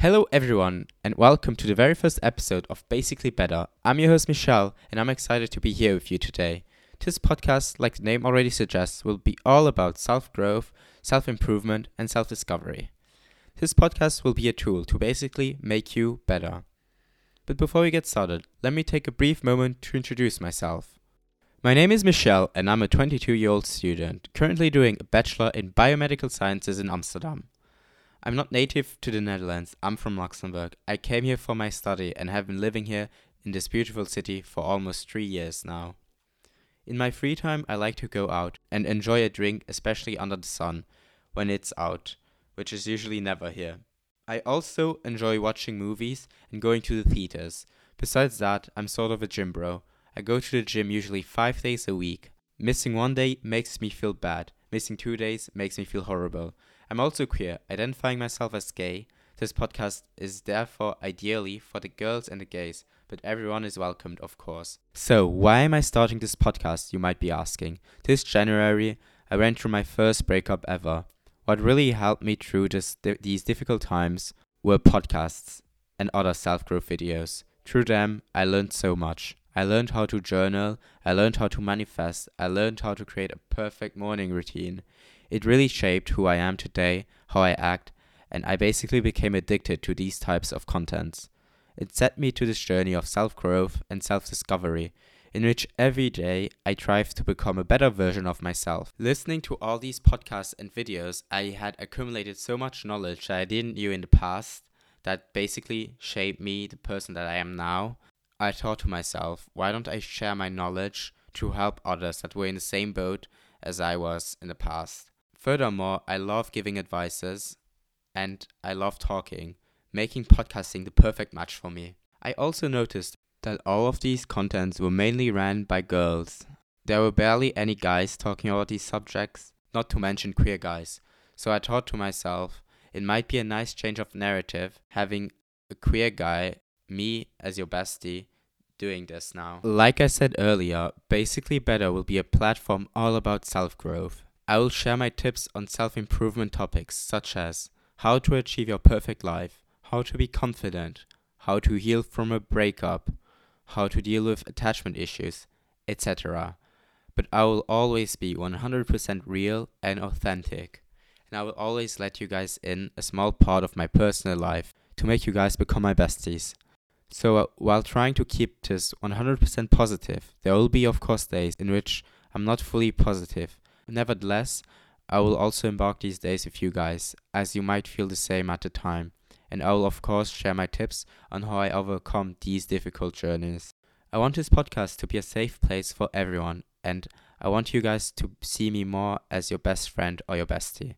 everyone, and welcome to the very first episode of Basically Better. I'm your host, Michelle, and I'm excited to be here with you today. This podcast, like the name already suggests, will be all about self growth, self improvement, and self discovery. This podcast will be a tool to basically make you better. But before we get started, let me take a brief moment to introduce myself. My name is Michelle, and I'm a 22 year old student, currently doing a Bachelor in Biomedical Sciences in Amsterdam. I'm not native to the Netherlands, I'm from Luxembourg. I came here for my study and have been living here in this beautiful city for almost three years now. In my free time, I like to go out and enjoy a drink, especially under the sun, when it's out, which is usually never here. I also enjoy watching movies and going to the theaters. Besides that, I'm sort of a gym bro. I go to the gym usually five days a week. Missing one day makes me feel bad. Missing two days makes me feel horrible. I'm also queer, identifying myself as gay. This podcast is therefore ideally for the girls and the gays, but everyone is welcomed, of course. So, why am I starting this podcast, you might be asking? This January, I went through my first breakup ever. What really helped me through this, th- these difficult times were podcasts and other self growth videos. Through them, I learned so much. I learned how to journal, I learned how to manifest, I learned how to create a perfect morning routine. It really shaped who I am today, how I act, and I basically became addicted to these types of contents. It set me to this journey of self growth and self discovery, in which every day I strive to become a better version of myself. Listening to all these podcasts and videos, I had accumulated so much knowledge that I didn't knew in the past that basically shaped me the person that I am now. I thought to myself, why don't I share my knowledge to help others that were in the same boat as I was in the past? Furthermore, I love giving advices and I love talking, making podcasting the perfect match for me. I also noticed that all of these contents were mainly ran by girls. There were barely any guys talking about these subjects, not to mention queer guys. So I thought to myself, it might be a nice change of narrative having a queer guy, me as your bestie, doing this now. Like I said earlier, Basically Better will be a platform all about self growth. I will share my tips on self improvement topics such as how to achieve your perfect life, how to be confident, how to heal from a breakup, how to deal with attachment issues, etc. But I will always be 100% real and authentic. And I will always let you guys in a small part of my personal life to make you guys become my besties. So, uh, while trying to keep this 100% positive, there will be, of course, days in which I'm not fully positive Nevertheless, I will also embark these days with you guys, as you might feel the same at the time, and I will of course share my tips on how I overcome these difficult journeys. I want this podcast to be a safe place for everyone, and I want you guys to see me more as your best friend or your bestie.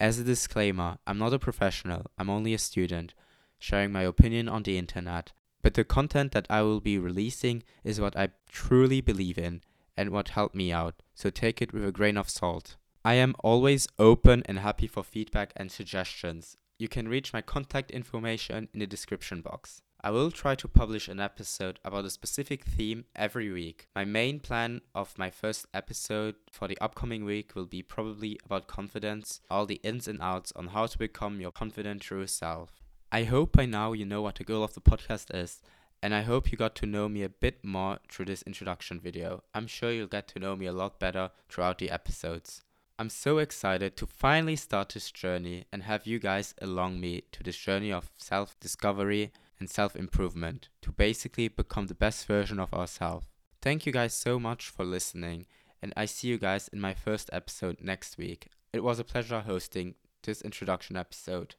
As a disclaimer, I'm not a professional, I'm only a student, sharing my opinion on the internet, but the content that I will be releasing is what I truly believe in and what helped me out, so take it with a grain of salt. I am always open and happy for feedback and suggestions. You can reach my contact information in the description box. I will try to publish an episode about a specific theme every week. My main plan of my first episode for the upcoming week will be probably about confidence, all the ins and outs on how to become your confident true self. I hope by now you know what the goal of the podcast is and I hope you got to know me a bit more through this introduction video. I'm sure you'll get to know me a lot better throughout the episodes. I'm so excited to finally start this journey and have you guys along me to this journey of self discovery and self improvement to basically become the best version of ourselves. Thank you guys so much for listening, and I see you guys in my first episode next week. It was a pleasure hosting this introduction episode.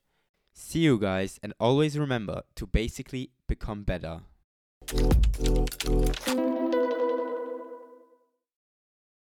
See you guys, and always remember to basically become better.